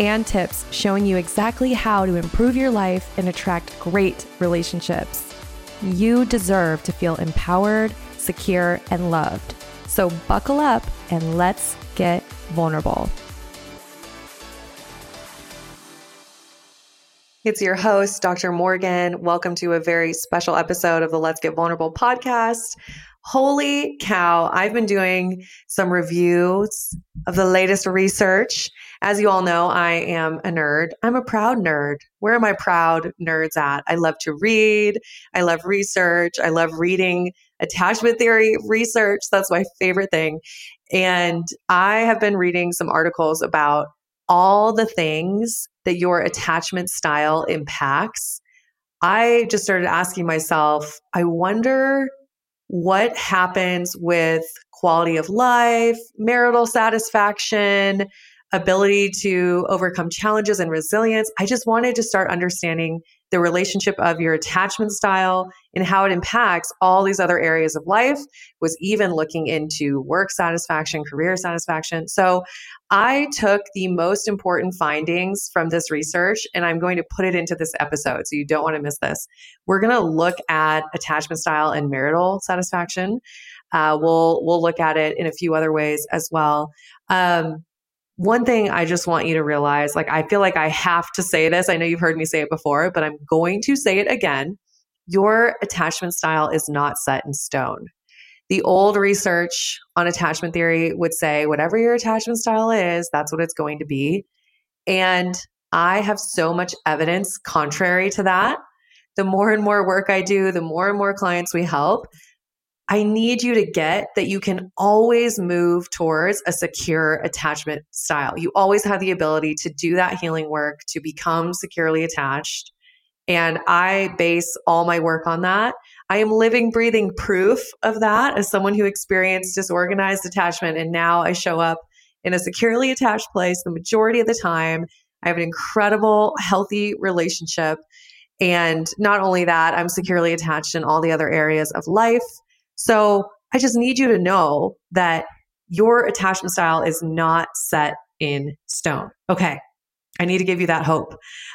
and tips showing you exactly how to improve your life and attract great relationships. You deserve to feel empowered, secure, and loved. So buckle up and let's get vulnerable. It's your host, Dr. Morgan. Welcome to a very special episode of the Let's Get Vulnerable podcast. Holy cow, I've been doing some reviews of the latest research. As you all know, I am a nerd. I'm a proud nerd. Where are my proud nerds at? I love to read. I love research. I love reading attachment theory research. That's my favorite thing. And I have been reading some articles about all the things that your attachment style impacts. I just started asking myself, I wonder what happens with quality of life, marital satisfaction, ability to overcome challenges and resilience. I just wanted to start understanding the relationship of your attachment style and how it impacts all these other areas of life was even looking into work satisfaction career satisfaction. So i took the most important findings from this research and i'm going to put it into this episode so you don't want to miss this. We're going to look at attachment style and marital satisfaction. Uh, we'll we'll look at it in a few other ways as well. Um, one thing I just want you to realize like, I feel like I have to say this. I know you've heard me say it before, but I'm going to say it again. Your attachment style is not set in stone. The old research on attachment theory would say whatever your attachment style is, that's what it's going to be. And I have so much evidence contrary to that. The more and more work I do, the more and more clients we help, I need you to get that you can always move towards a secure attachment style. You always have the ability to do that healing work, to become securely attached. And I base all my work on that. I am living, breathing proof of that as someone who experienced disorganized attachment. And now I show up in a securely attached place the majority of the time. I have an incredible, healthy relationship. And not only that, I'm securely attached in all the other areas of life. So I just need you to know that your attachment style is not set in stone. Okay. I need to give you that hope.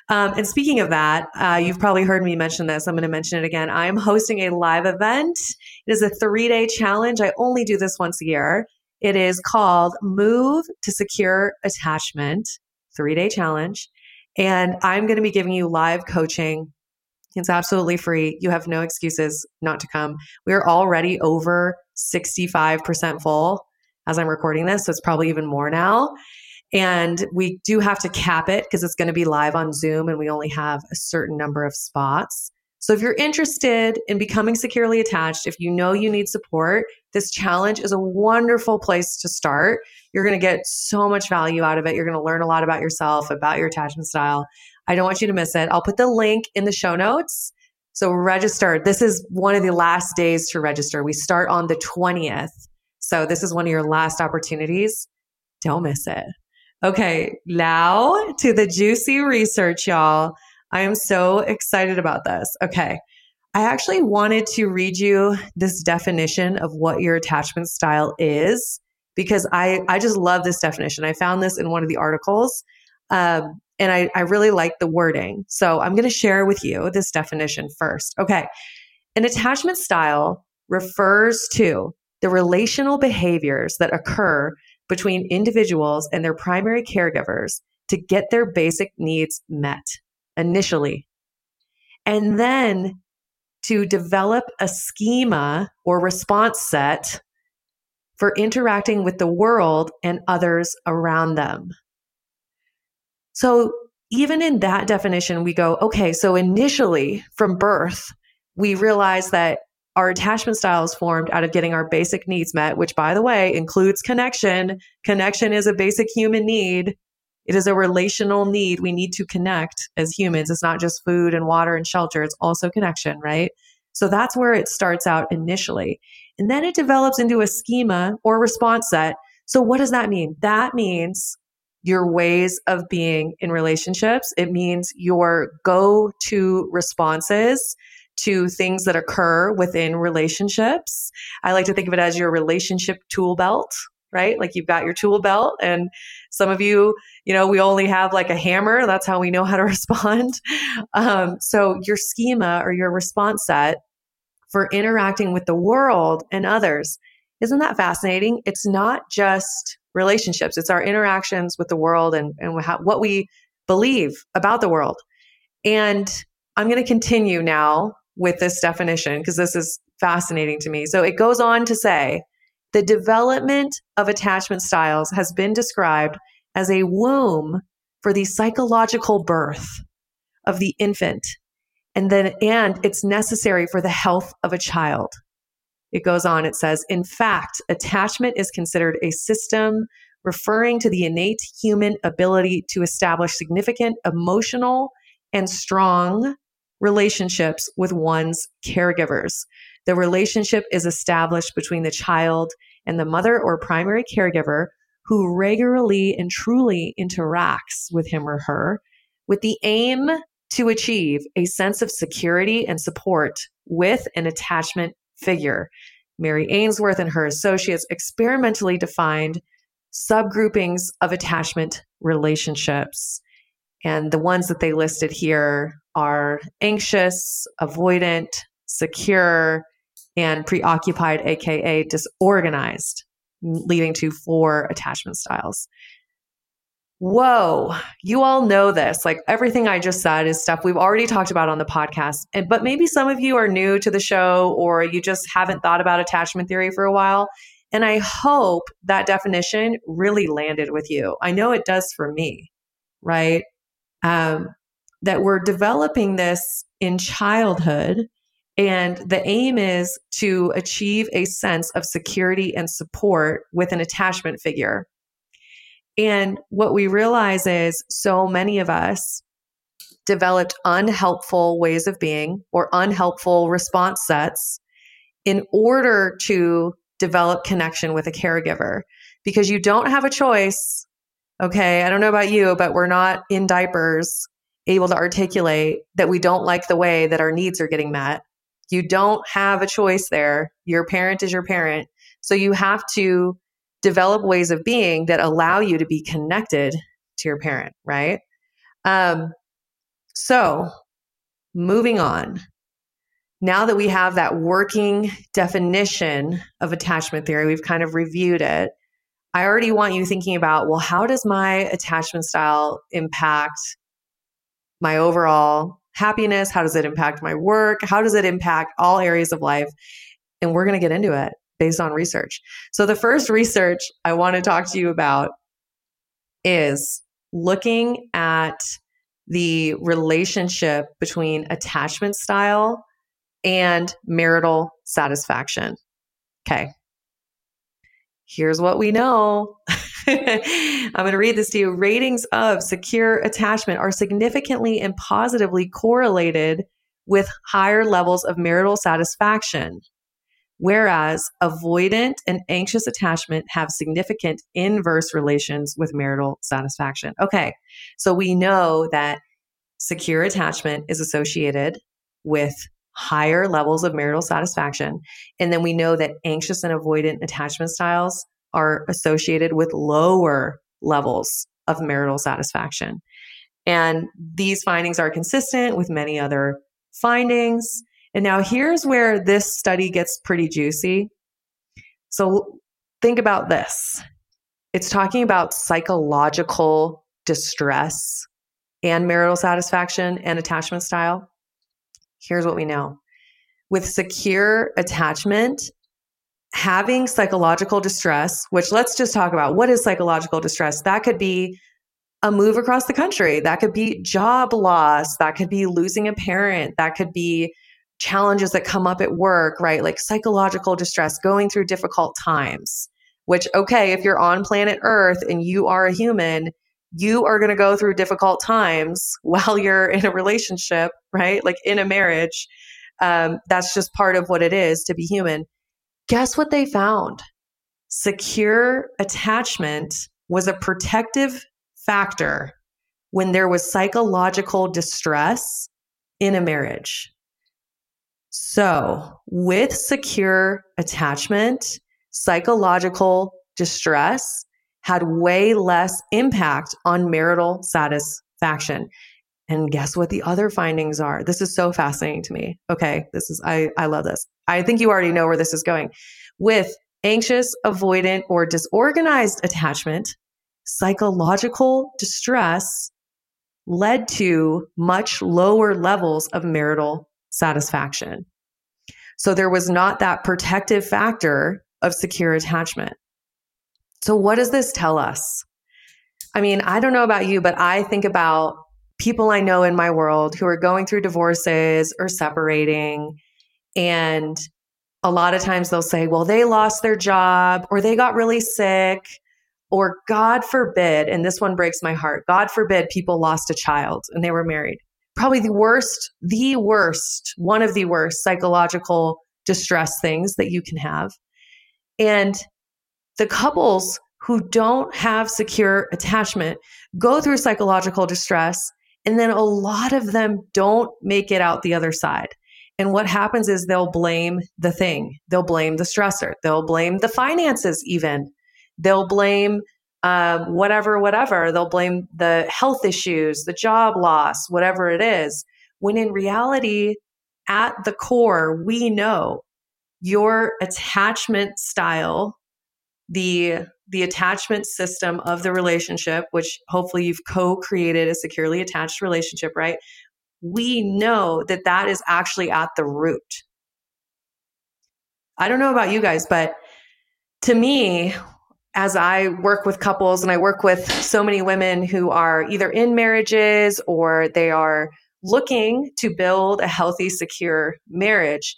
Um, and speaking of that, uh, you've probably heard me mention this. I'm going to mention it again. I'm hosting a live event. It is a three day challenge. I only do this once a year. It is called Move to Secure Attachment, three day challenge. And I'm going to be giving you live coaching it's absolutely free. You have no excuses not to come. We're already over 65% full as I'm recording this. So it's probably even more now. And we do have to cap it because it's going to be live on Zoom and we only have a certain number of spots. So if you're interested in becoming securely attached, if you know you need support, this challenge is a wonderful place to start. You're going to get so much value out of it. You're going to learn a lot about yourself, about your attachment style. I don't want you to miss it. I'll put the link in the show notes. So register. This is one of the last days to register. We start on the 20th. So this is one of your last opportunities. Don't miss it. Okay, now to the juicy research, y'all. I am so excited about this. Okay. I actually wanted to read you this definition of what your attachment style is because I, I just love this definition. I found this in one of the articles. Um, and I, I really like the wording. So I'm going to share with you this definition first. Okay. An attachment style refers to the relational behaviors that occur between individuals and their primary caregivers to get their basic needs met initially. And then to develop a schema or response set for interacting with the world and others around them. So, even in that definition, we go, okay, so initially from birth, we realize that our attachment style is formed out of getting our basic needs met, which, by the way, includes connection. Connection is a basic human need. It is a relational need. We need to connect as humans. It's not just food and water and shelter, it's also connection, right? So that's where it starts out initially. And then it develops into a schema or response set. So what does that mean? That means your ways of being in relationships. It means your go to responses to things that occur within relationships. I like to think of it as your relationship tool belt, right? Like you've got your tool belt and some of you, you know, we only have like a hammer. That's how we know how to respond. Um, so your schema or your response set for interacting with the world and others. Isn't that fascinating? It's not just relationships. It's our interactions with the world and, and how, what we believe about the world. And I'm going to continue now with this definition because this is fascinating to me. So it goes on to say the development of attachment styles has been described as a womb for the psychological birth of the infant and then and it's necessary for the health of a child it goes on it says in fact attachment is considered a system referring to the innate human ability to establish significant emotional and strong relationships with one's caregivers. The relationship is established between the child and the mother or primary caregiver who regularly and truly interacts with him or her with the aim to achieve a sense of security and support with an attachment figure. Mary Ainsworth and her associates experimentally defined subgroupings of attachment relationships. And the ones that they listed here are anxious, avoidant, secure, and preoccupied, aka disorganized, leading to four attachment styles. Whoa, you all know this. Like everything I just said is stuff we've already talked about on the podcast. And, but maybe some of you are new to the show or you just haven't thought about attachment theory for a while. And I hope that definition really landed with you. I know it does for me, right? Um, that we're developing this in childhood. And the aim is to achieve a sense of security and support with an attachment figure and what we realize is so many of us developed unhelpful ways of being or unhelpful response sets in order to develop connection with a caregiver because you don't have a choice. Okay. I don't know about you, but we're not in diapers able to articulate that we don't like the way that our needs are getting met. You don't have a choice there. Your parent is your parent. So you have to develop ways of being that allow you to be connected to your parent, right? Um, so, moving on. Now that we have that working definition of attachment theory, we've kind of reviewed it. I already want you thinking about well, how does my attachment style impact my overall happiness? How does it impact my work? How does it impact all areas of life? And we're going to get into it based on research. So, the first research I want to talk to you about is looking at the relationship between attachment style and marital satisfaction. Okay. Here's what we know. I'm going to read this to you. Ratings of secure attachment are significantly and positively correlated with higher levels of marital satisfaction. Whereas avoidant and anxious attachment have significant inverse relations with marital satisfaction. Okay, so we know that secure attachment is associated with higher levels of marital satisfaction. And then we know that anxious and avoidant attachment styles are associated with lower levels of marital satisfaction. And these findings are consistent with many other findings. And now here's where this study gets pretty juicy. So think about this it's talking about psychological distress and marital satisfaction and attachment style. Here's what we know with secure attachment, having psychological distress, which let's just talk about what is psychological distress? That could be a move across the country, that could be job loss, that could be losing a parent, that could be challenges that come up at work, right? Like psychological distress, going through difficult times, which, okay, if you're on planet Earth and you are a human, you are going to go through difficult times while you're in a relationship, right? Like in a marriage. Um, that's just part of what it is to be human. Guess what they found? Secure attachment was a protective factor when there was psychological distress in a marriage. So, with secure attachment, psychological distress had way less impact on marital satisfaction. And guess what the other findings are? This is so fascinating to me. Okay, this is I I love this. I think you already know where this is going. With anxious, avoidant or disorganized attachment, psychological distress led to much lower levels of marital satisfaction. So there was not that protective factor of secure attachment. So, what does this tell us? I mean, I don't know about you, but I think about people I know in my world who are going through divorces or separating. And a lot of times they'll say, well, they lost their job or they got really sick. Or God forbid, and this one breaks my heart God forbid people lost a child and they were married. Probably the worst, the worst, one of the worst psychological distress things that you can have. And the couples who don't have secure attachment go through psychological distress, and then a lot of them don't make it out the other side. And what happens is they'll blame the thing, they'll blame the stressor, they'll blame the finances, even. They'll blame um, whatever, whatever. They'll blame the health issues, the job loss, whatever it is. When in reality, at the core, we know your attachment style the the attachment system of the relationship which hopefully you've co-created a securely attached relationship right we know that that is actually at the root i don't know about you guys but to me as i work with couples and i work with so many women who are either in marriages or they are looking to build a healthy secure marriage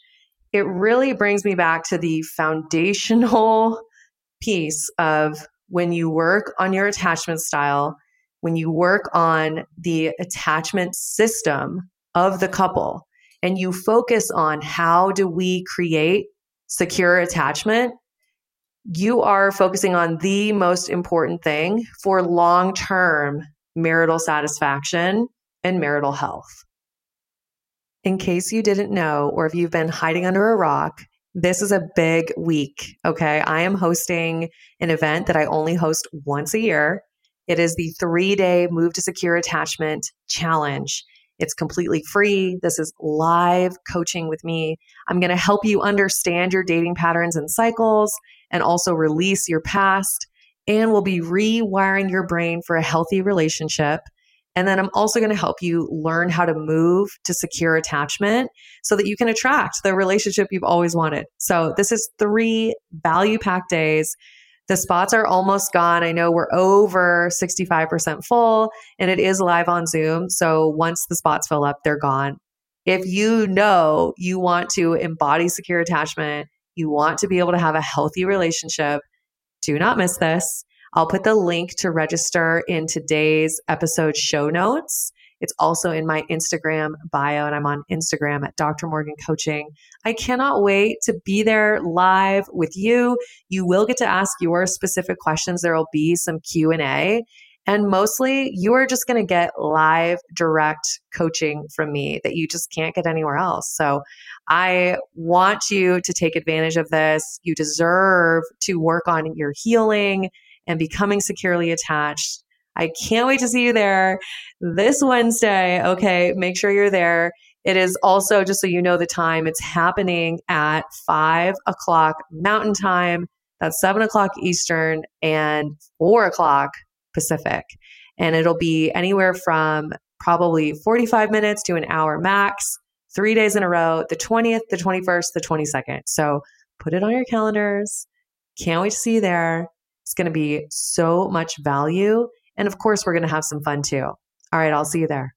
it really brings me back to the foundational piece of when you work on your attachment style, when you work on the attachment system of the couple, and you focus on how do we create secure attachment, you are focusing on the most important thing for long term marital satisfaction and marital health. In case you didn't know, or if you've been hiding under a rock, this is a big week. Okay. I am hosting an event that I only host once a year. It is the three day Move to Secure Attachment Challenge. It's completely free. This is live coaching with me. I'm going to help you understand your dating patterns and cycles and also release your past. And we'll be rewiring your brain for a healthy relationship and then I'm also going to help you learn how to move to secure attachment so that you can attract the relationship you've always wanted. So this is three value packed days. The spots are almost gone. I know we're over 65% full and it is live on Zoom. So once the spots fill up, they're gone. If you know you want to embody secure attachment, you want to be able to have a healthy relationship, do not miss this. I'll put the link to register in today's episode show notes. It's also in my Instagram bio, and I'm on Instagram at Dr. Morgan Coaching. I cannot wait to be there live with you. You will get to ask your specific questions. There will be some Q and A, and mostly you are just going to get live, direct coaching from me that you just can't get anywhere else. So I want you to take advantage of this. You deserve to work on your healing and becoming securely attached. I can't wait to see you there this Wednesday. Okay, make sure you're there. It is also, just so you know the time, it's happening at five o'clock Mountain Time. That's seven o'clock Eastern and four o'clock Pacific. And it'll be anywhere from probably 45 minutes to an hour max, three days in a row the 20th, the 21st, the 22nd. So put it on your calendars. Can't wait to see you there. It's going to be so much value. And of course, we're going to have some fun too. All right, I'll see you there.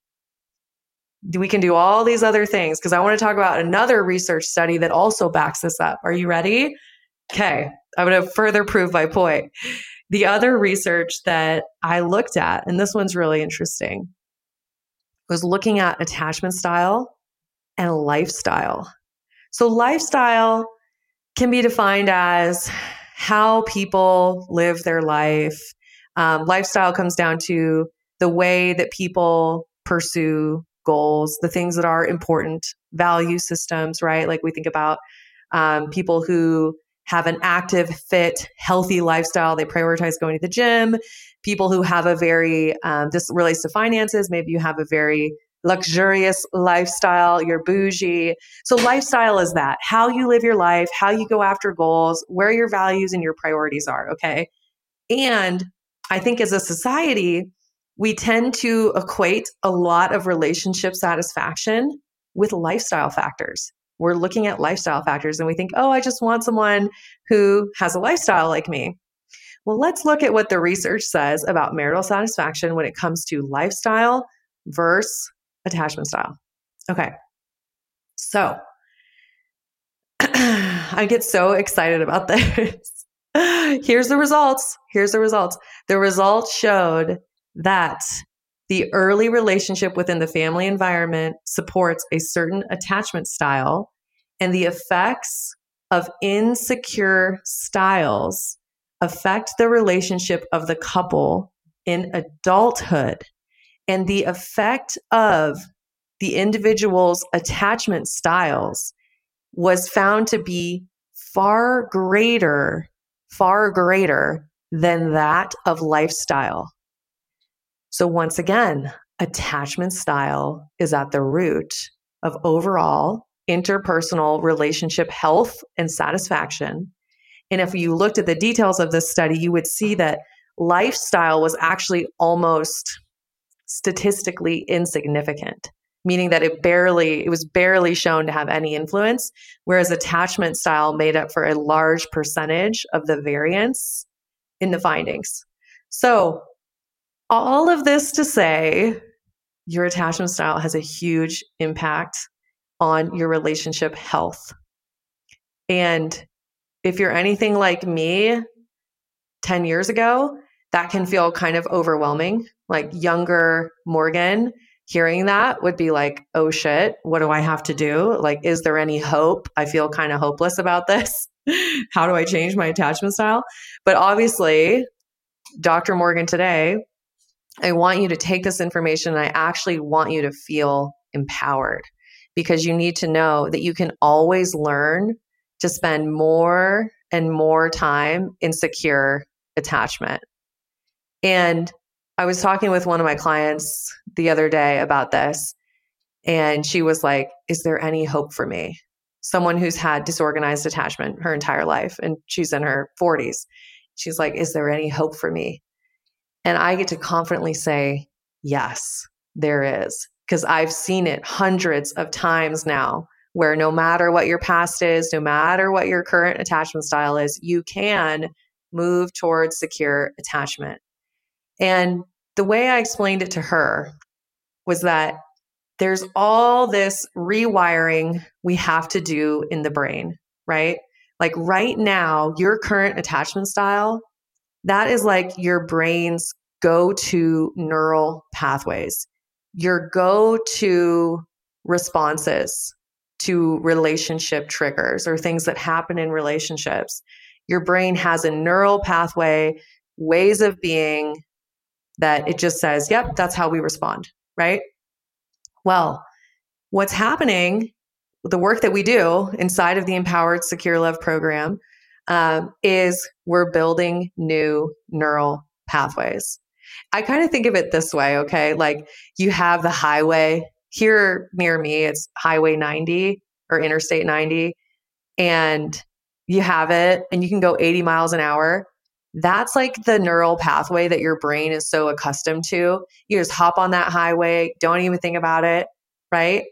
We can do all these other things because I want to talk about another research study that also backs this up. Are you ready? Okay, I'm going to further prove my point. The other research that I looked at, and this one's really interesting, was looking at attachment style and lifestyle. So, lifestyle can be defined as how people live their life. Um, lifestyle comes down to the way that people pursue goals, the things that are important, value systems, right? Like we think about um, people who have an active, fit, healthy lifestyle. They prioritize going to the gym. People who have a very, um, this relates to finances. Maybe you have a very luxurious lifestyle, you're bougie. So, lifestyle is that how you live your life, how you go after goals, where your values and your priorities are. Okay. And I think as a society, we tend to equate a lot of relationship satisfaction with lifestyle factors. We're looking at lifestyle factors and we think, oh, I just want someone who has a lifestyle like me. Well, let's look at what the research says about marital satisfaction when it comes to lifestyle versus attachment style. Okay. So I get so excited about this. Here's the results. Here's the results. The results showed that the early relationship within the family environment supports a certain attachment style, and the effects of insecure styles affect the relationship of the couple in adulthood. And the effect of the individual's attachment styles was found to be far greater, far greater than that of lifestyle. So, once again, attachment style is at the root of overall interpersonal relationship health and satisfaction. And if you looked at the details of this study, you would see that lifestyle was actually almost statistically insignificant meaning that it barely it was barely shown to have any influence whereas attachment style made up for a large percentage of the variance in the findings so all of this to say, your attachment style has a huge impact on your relationship health. And if you're anything like me 10 years ago, that can feel kind of overwhelming. Like younger Morgan hearing that would be like, oh shit, what do I have to do? Like, is there any hope? I feel kind of hopeless about this. How do I change my attachment style? But obviously, Dr. Morgan today I want you to take this information and I actually want you to feel empowered because you need to know that you can always learn to spend more and more time in secure attachment. And I was talking with one of my clients the other day about this, and she was like, Is there any hope for me? Someone who's had disorganized attachment her entire life, and she's in her 40s. She's like, Is there any hope for me? And I get to confidently say, yes, there is. Because I've seen it hundreds of times now where no matter what your past is, no matter what your current attachment style is, you can move towards secure attachment. And the way I explained it to her was that there's all this rewiring we have to do in the brain, right? Like right now, your current attachment style that is like your brain's go to neural pathways, your go to responses to relationship triggers or things that happen in relationships. Your brain has a neural pathway, ways of being that it just says, yep, that's how we respond, right? Well, what's happening, the work that we do inside of the Empowered Secure Love program um, is we're building new neural pathways. I kind of think of it this way, okay? Like you have the highway here near me, it's Highway 90 or Interstate 90, and you have it and you can go 80 miles an hour. That's like the neural pathway that your brain is so accustomed to. You just hop on that highway, don't even think about it, right?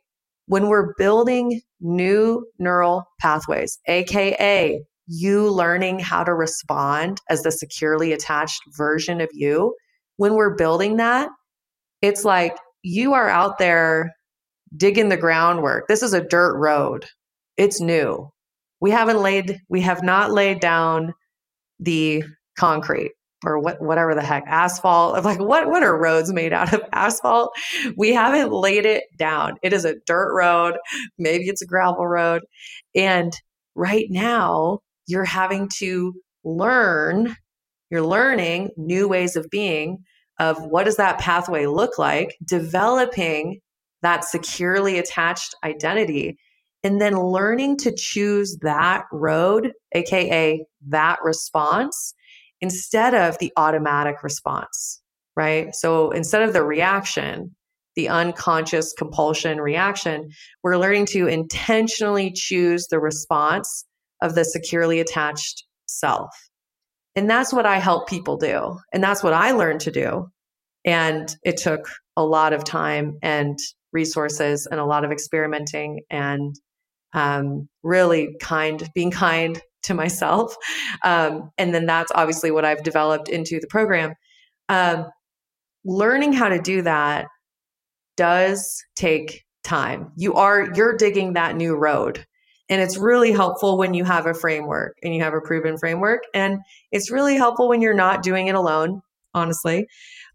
When we're building new neural pathways, AKA you learning how to respond as the securely attached version of you, when we're building that, it's like you are out there digging the groundwork. This is a dirt road. It's new. We haven't laid, we have not laid down the concrete. or what whatever the heck asphalt like what what are roads made out of asphalt we haven't laid it down it is a dirt road maybe it's a gravel road and right now you're having to learn you're learning new ways of being of what does that pathway look like developing that securely attached identity and then learning to choose that road aka that response instead of the automatic response, right? So instead of the reaction, the unconscious compulsion reaction, we're learning to intentionally choose the response of the securely attached self. And that's what I help people do. And that's what I learned to do. And it took a lot of time and resources and a lot of experimenting and um, really kind, being kind to myself. Um, and then that's obviously what I've developed into the program. Um, learning how to do that does take time. You are, you're digging that new road. And it's really helpful when you have a framework and you have a proven framework. And it's really helpful when you're not doing it alone, honestly.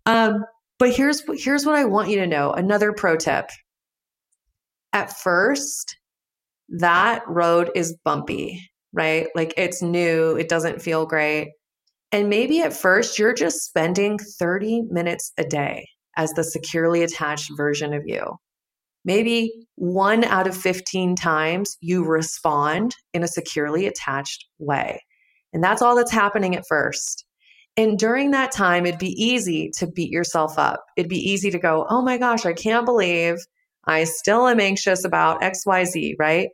Um, but here's here's what I want you to know. Another pro tip. At first, that road is bumpy right? Like it's new, it doesn't feel great. And maybe at first you're just spending 30 minutes a day as the securely attached version of you. Maybe one out of 15 times you respond in a securely attached way. And that's all that's happening at first. And during that time, it'd be easy to beat yourself up. It'd be easy to go, oh my gosh, I can't believe I still am anxious about XYZ, right?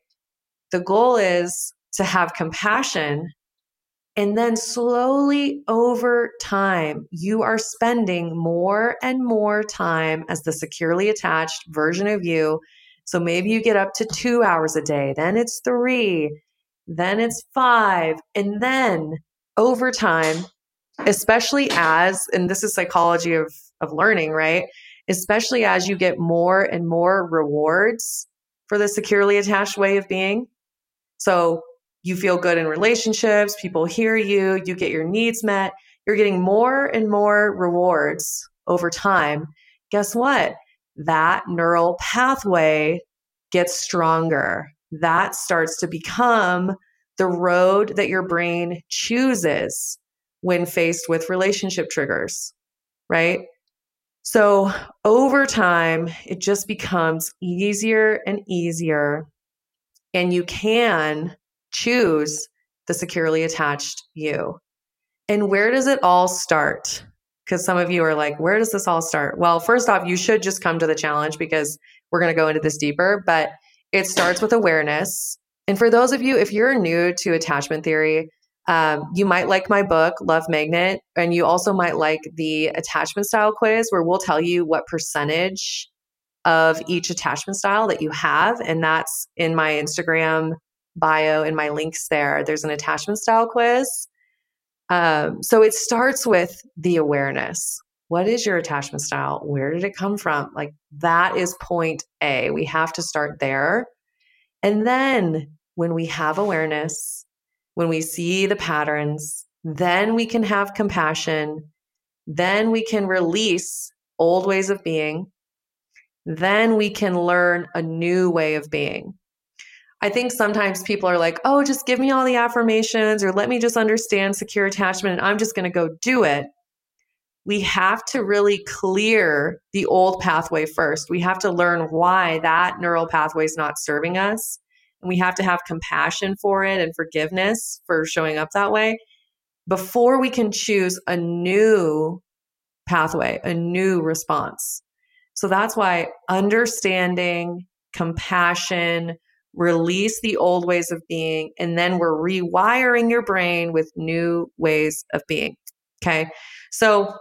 The goal is to have compassion. And then slowly over time, you are spending more and more time as the securely attached version of you. So maybe you get up to two hours a day, then it's three, then it's five. And then over time, especially as, and this is psychology of, of learning, right? Especially as you get more and more rewards for the securely attached way of being. So you feel good in relationships, people hear you, you get your needs met, you're getting more and more rewards over time. Guess what? That neural pathway gets stronger. That starts to become the road that your brain chooses when faced with relationship triggers, right? So over time, it just becomes easier and easier. And you can choose the securely attached you. And where does it all start? Because some of you are like, where does this all start? Well, first off, you should just come to the challenge because we're going to go into this deeper, but it starts with awareness. And for those of you, if you're new to attachment theory, um, you might like my book, Love Magnet, and you also might like the attachment style quiz where we'll tell you what percentage of each attachment style that you have. And that's in my Instagram bio in my links there, there's an attachment style quiz. Um, so it starts with the awareness. What is your attachment style? Where did it come from? Like that is point A. We have to start there. And then when we have awareness, when we see the patterns, then we can have compassion. Then we can release old ways of being. Then we can learn a new way of being. I think sometimes people are like, oh, just give me all the affirmations or let me just understand secure attachment and I'm just going to go do it. We have to really clear the old pathway first. We have to learn why that neural pathway is not serving us. And we have to have compassion for it and forgiveness for showing up that way before we can choose a new pathway, a new response. So that's why understanding, compassion, release the old ways of being, and then we're rewiring your brain with new ways of being. Okay. So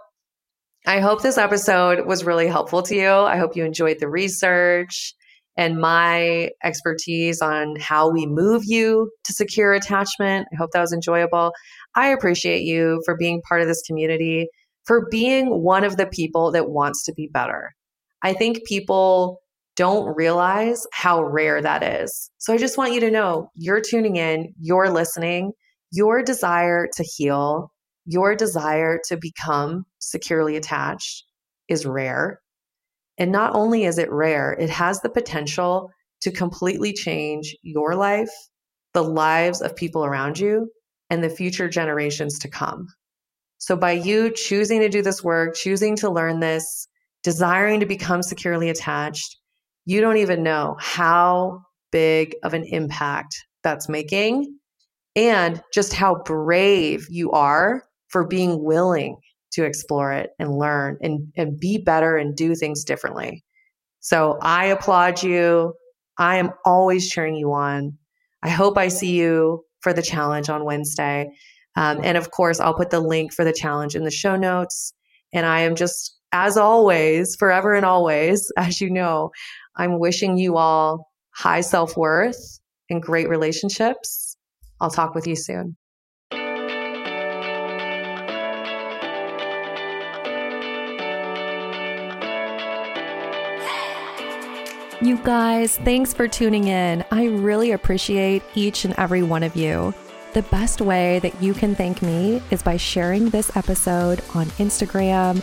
I hope this episode was really helpful to you. I hope you enjoyed the research and my expertise on how we move you to secure attachment. I hope that was enjoyable. I appreciate you for being part of this community, for being one of the people that wants to be better. I think people don't realize how rare that is. So I just want you to know you're tuning in, you're listening, your desire to heal your desire to become securely attached is rare. And not only is it rare, it has the potential to completely change your life, the lives of people around you, and the future generations to come. So, by you choosing to do this work, choosing to learn this, desiring to become securely attached, you don't even know how big of an impact that's making and just how brave you are for being willing to explore it and learn and, and be better and do things differently. So I applaud you. I am always cheering you on. I hope I see you for the challenge on Wednesday. Um, and of course, I'll put the link for the challenge in the show notes. And I am just, as always, forever and always, as you know, I'm wishing you all high self worth and great relationships. I'll talk with you soon. You guys, thanks for tuning in. I really appreciate each and every one of you. The best way that you can thank me is by sharing this episode on Instagram,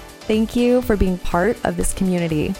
Thank you for being part of this community.